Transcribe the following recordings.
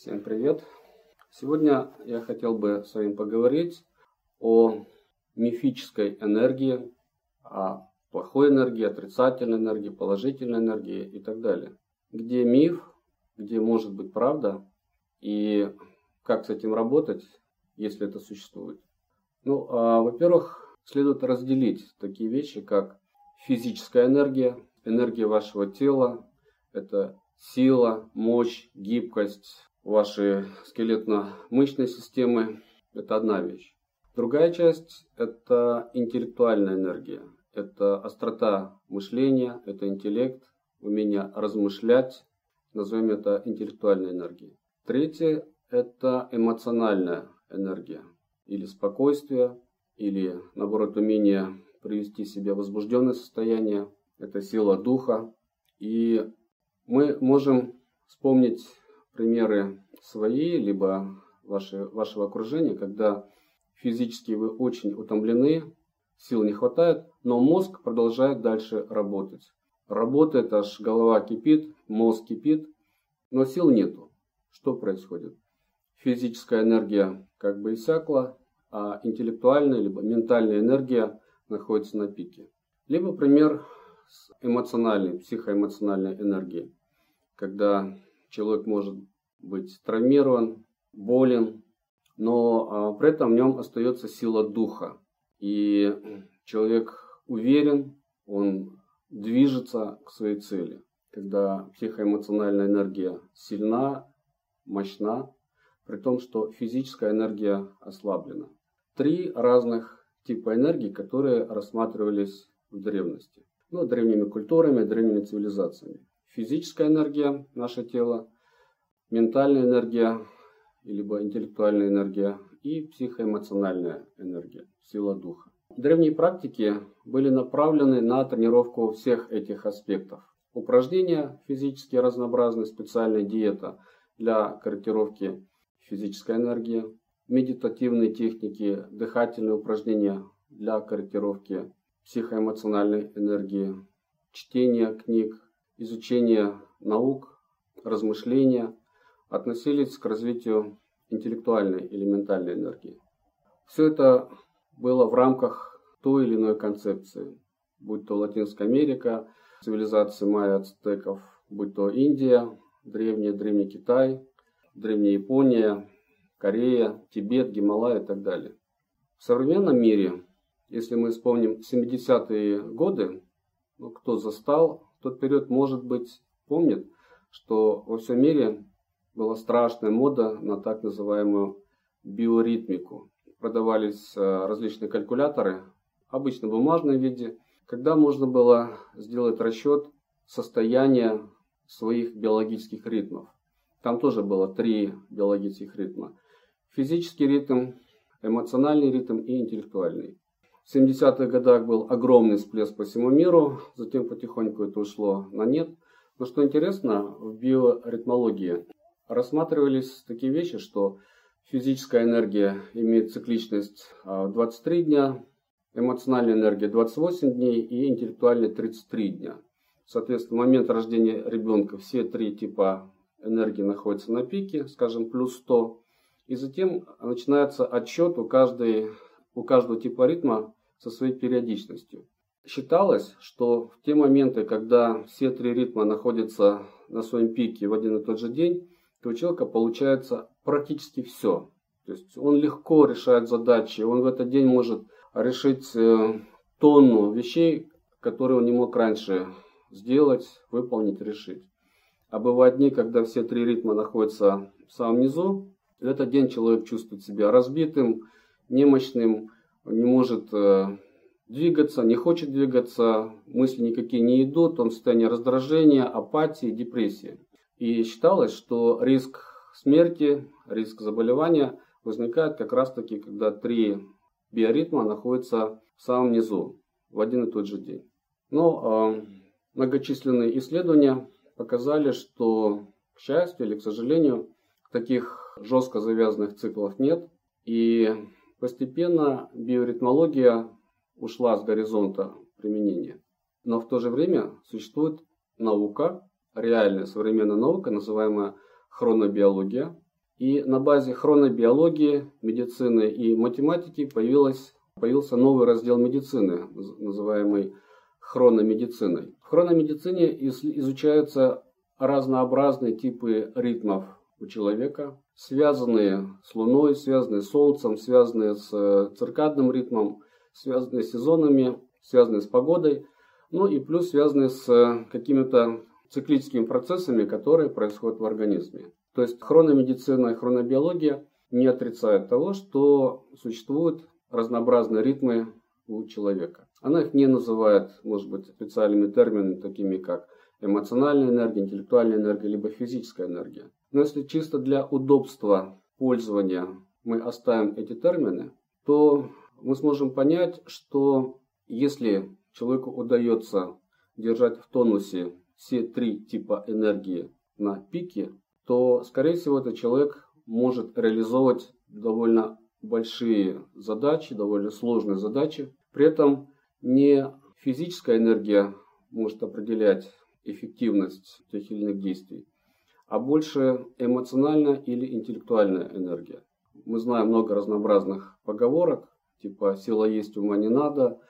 Всем привет! Сегодня я хотел бы с вами поговорить о мифической энергии, о плохой энергии, отрицательной энергии, положительной энергии и так далее. Где миф, где может быть правда и как с этим работать, если это существует. Ну, а, во-первых, следует разделить такие вещи, как физическая энергия, энергия вашего тела, это сила, мощь, гибкость, вашей скелетно-мышечной системы. Это одна вещь. Другая часть – это интеллектуальная энергия. Это острота мышления, это интеллект, умение размышлять. Назовем это интеллектуальной энергией. Третье – это эмоциональная энергия. Или спокойствие, или, наоборот, умение привести себя в возбужденное состояние. Это сила духа. И мы можем вспомнить примеры свои, либо ваши, вашего окружения, когда физически вы очень утомлены, сил не хватает, но мозг продолжает дальше работать. Работает, аж голова кипит, мозг кипит, но сил нету. Что происходит? Физическая энергия как бы иссякла, а интеллектуальная либо ментальная энергия находится на пике. Либо пример с эмоциональной, психоэмоциональной энергией когда человек может быть травмирован, болен, но а, при этом в нем остается сила духа. И человек уверен, он движется к своей цели. Когда психоэмоциональная энергия сильна, мощна, при том, что физическая энергия ослаблена. Три разных типа энергии, которые рассматривались в древности. Ну, древними культурами, древними цивилизациями физическая энергия, наше тело, ментальная энергия, либо интеллектуальная энергия и психоэмоциональная энергия, сила духа. Древние практики были направлены на тренировку всех этих аспектов. Упражнения физические разнообразные, специальная диета для корректировки физической энергии, медитативные техники, дыхательные упражнения для корректировки психоэмоциональной энергии, чтение книг, изучение наук, размышления относились к развитию интеллектуальной или ментальной энергии. Все это было в рамках той или иной концепции, будь то Латинская Америка, цивилизация майя ацтеков, будь то Индия, древняя, древний Китай, древняя Япония, Корея, Тибет, Гималай и так далее. В современном мире, если мы вспомним 70-е годы, ну, кто застал тот период, может быть, помнит, что во всем мире была страшная мода на так называемую биоритмику. Продавались э, различные калькуляторы, обычно в бумажном виде, когда можно было сделать расчет состояния своих биологических ритмов. Там тоже было три биологических ритма. Физический ритм, эмоциональный ритм и интеллектуальный. В 70-х годах был огромный всплеск по всему миру, затем потихоньку это ушло на нет. Но что интересно, в биоритмологии рассматривались такие вещи, что физическая энергия имеет цикличность 23 а, дня, эмоциональная энергия 28 дней и интеллектуальная 33 дня. Соответственно, момент рождения ребенка все три типа энергии находятся на пике, скажем, плюс 100. И затем начинается отсчет у, каждой, у каждого типа ритма со своей периодичностью. Считалось, что в те моменты, когда все три ритма находятся на своем пике в один и тот же день, то у человека получается практически все. То есть он легко решает задачи, он в этот день может решить э, тонну вещей, которые он не мог раньше сделать, выполнить, решить. А бывают дни, когда все три ритма находятся в самом низу, в этот день человек чувствует себя разбитым, немощным, не может э, двигаться, не хочет двигаться, мысли никакие не идут, он в состоянии раздражения, апатии, депрессии. И считалось, что риск смерти, риск заболевания возникает как раз таки, когда три биоритма находятся в самом низу в один и тот же день. Но э, многочисленные исследования показали, что, к счастью или к сожалению, таких жестко завязанных циклов нет. И Постепенно биоритмология ушла с горизонта применения. Но в то же время существует наука, реальная современная наука, называемая хронобиология, И на базе хронобиологии, медицины и математики появилась, появился новый раздел медицины, называемый хрономедициной. В хрономедицине изучаются разнообразные типы ритмов у человека, связанные с Луной, связанные с Солнцем, связанные с э, циркадным ритмом, связанные с сезонами, связанные с погодой, ну и плюс связанные с какими-то циклическими процессами, которые происходят в организме. То есть хрономедицина и хронобиология не отрицают того, что существуют разнообразные ритмы у человека. Она их не называет, может быть, специальными терминами, такими как эмоциональная энергия, интеллектуальная энергия, либо физическая энергия. Но если чисто для удобства пользования мы оставим эти термины, то мы сможем понять, что если человеку удается держать в тонусе все три типа энергии на пике, то, скорее всего, этот человек может реализовывать довольно большие задачи, довольно сложные задачи. При этом не физическая энергия может определять эффективность тех или иных действий, а больше эмоциональная или интеллектуальная энергия. Мы знаем много разнообразных поговорок, типа «сила есть, ума не надо»,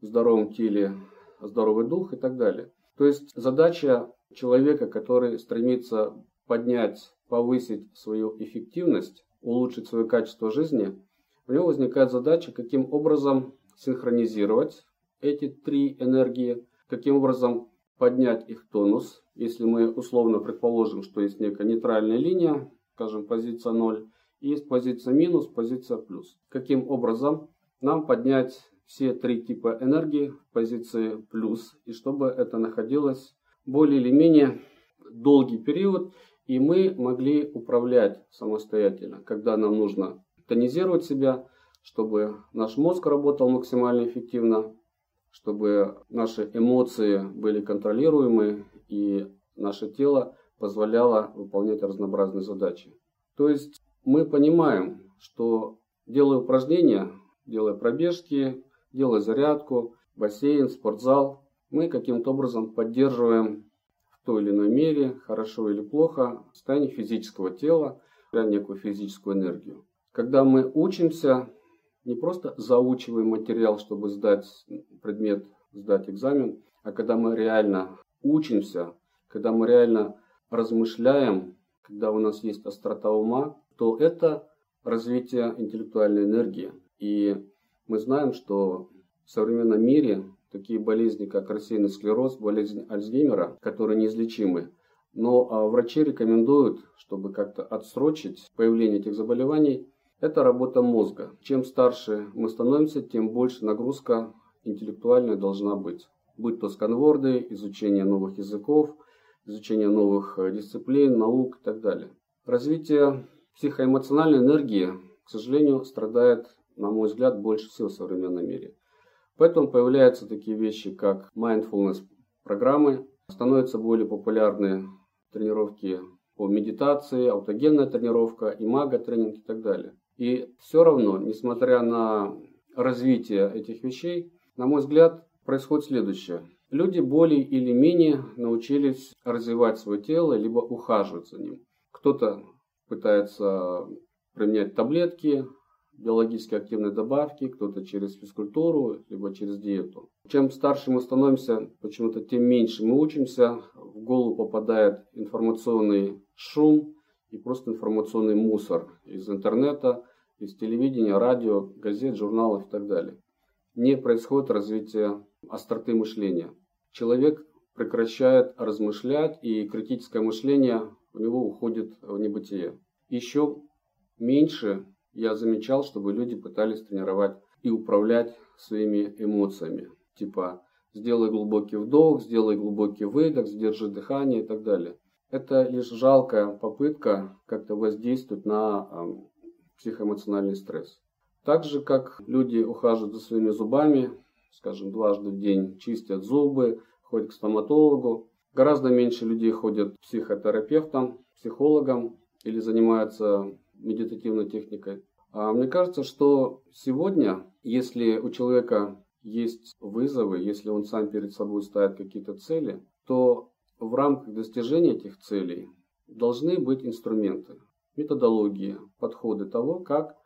«в здоровом теле здоровый дух» и так далее. То есть задача человека, который стремится поднять, повысить свою эффективность, улучшить свое качество жизни, у него возникает задача, каким образом синхронизировать эти три энергии, каким образом поднять их тонус. Если мы условно предположим, что есть некая нейтральная линия, скажем, позиция 0, и есть позиция минус, позиция плюс. Каким образом нам поднять все три типа энергии в позиции плюс, и чтобы это находилось более или менее долгий период, и мы могли управлять самостоятельно, когда нам нужно тонизировать себя, чтобы наш мозг работал максимально эффективно, чтобы наши эмоции были контролируемы и наше тело позволяло выполнять разнообразные задачи. То есть мы понимаем, что делая упражнения, делая пробежки, делая зарядку, бассейн, спортзал, мы каким-то образом поддерживаем в той или иной мере, хорошо или плохо, состояние физического тела, некую физическую энергию. Когда мы учимся, не просто заучиваем материал, чтобы сдать предмет, сдать экзамен, а когда мы реально учимся, когда мы реально размышляем, когда у нас есть острота ума, то это развитие интеллектуальной энергии. И мы знаем, что в современном мире такие болезни, как рассеянный склероз, болезнь Альцгеймера, которые неизлечимы, но а, врачи рекомендуют, чтобы как-то отсрочить появление этих заболеваний, это работа мозга. Чем старше мы становимся, тем больше нагрузка интеллектуальная должна быть. Будь то сканворды, изучение новых языков, изучение новых э, дисциплин, наук и так далее. Развитие психоэмоциональной энергии, к сожалению, страдает, на мой взгляд, больше всего в современном мире. Поэтому появляются такие вещи, как mindfulness программы, становятся более популярны тренировки по медитации, аутогенная тренировка, имага тренинг и так далее. И все равно, несмотря на развитие этих вещей, на мой взгляд, происходит следующее. Люди более или менее научились развивать свое тело, либо ухаживать за ним. Кто-то пытается применять таблетки, биологически активные добавки, кто-то через физкультуру, либо через диету. Чем старше мы становимся, почему-то тем меньше мы учимся, в голову попадает информационный шум и просто информационный мусор из интернета, из телевидения, радио, газет, журналов и так далее. Не происходит развитие остроты мышления. Человек прекращает размышлять, и критическое мышление у него уходит в небытие. Еще меньше я замечал, чтобы люди пытались тренировать и управлять своими эмоциями. Типа, сделай глубокий вдох, сделай глубокий выдох, сдержи дыхание и так далее. Это лишь жалкая попытка как-то воздействовать на психоэмоциональный стресс. Так же, как люди ухаживают за своими зубами, скажем, дважды в день чистят зубы, ходят к стоматологу, гораздо меньше людей ходят к психотерапевтам, психологам или занимаются медитативной техникой. А мне кажется, что сегодня, если у человека есть вызовы, если он сам перед собой ставит какие-то цели, то в рамках достижения этих целей должны быть инструменты. методологии, подходы того, как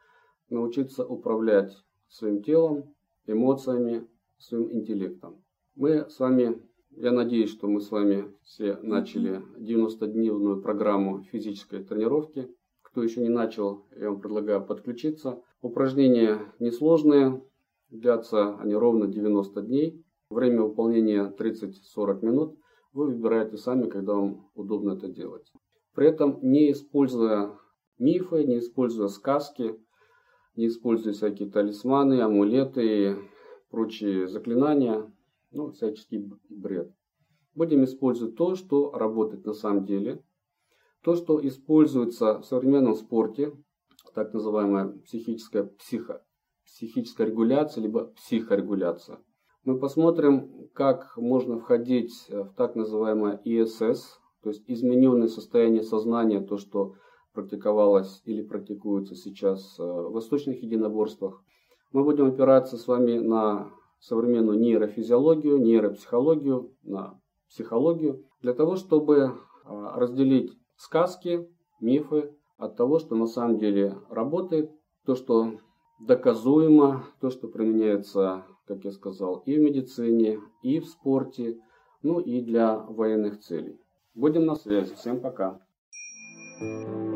научиться управлять своим телом, эмоциями, своим интеллектом. Мы с вами, я надеюсь, что мы с вами все начали 90-дневную программу физической тренировки. Кто еще не начал, я вам предлагаю подключиться. Упражнения несложные, длятся они ровно 90 дней. Время выполнения 30-40 минут. Вы выбираете сами, когда вам удобно это делать. При этом не используя мифы, не используя сказки, не используя всякие талисманы, амулеты и прочие заклинания, ну, всяческий бред. Будем использовать то, что работает на самом деле, то, что используется в современном спорте, так называемая психическая, психо, психическая регуляция, либо психорегуляция. Мы посмотрим, как можно входить в так называемое ИСС, то есть измененное состояние сознания, то, что практиковалось или практикуется сейчас э, в восточных единоборствах. Мы будем опираться с вами на современную нейрофизиологию, нейропсихологию, на психологию, для того, чтобы э, разделить сказки, мифы от того, что на самом деле работает, то, что доказуемо, то, что применяется, как я сказал, и в медицине, и в спорте, ну и для военных целей. Будем на связи. Всем пока. thank you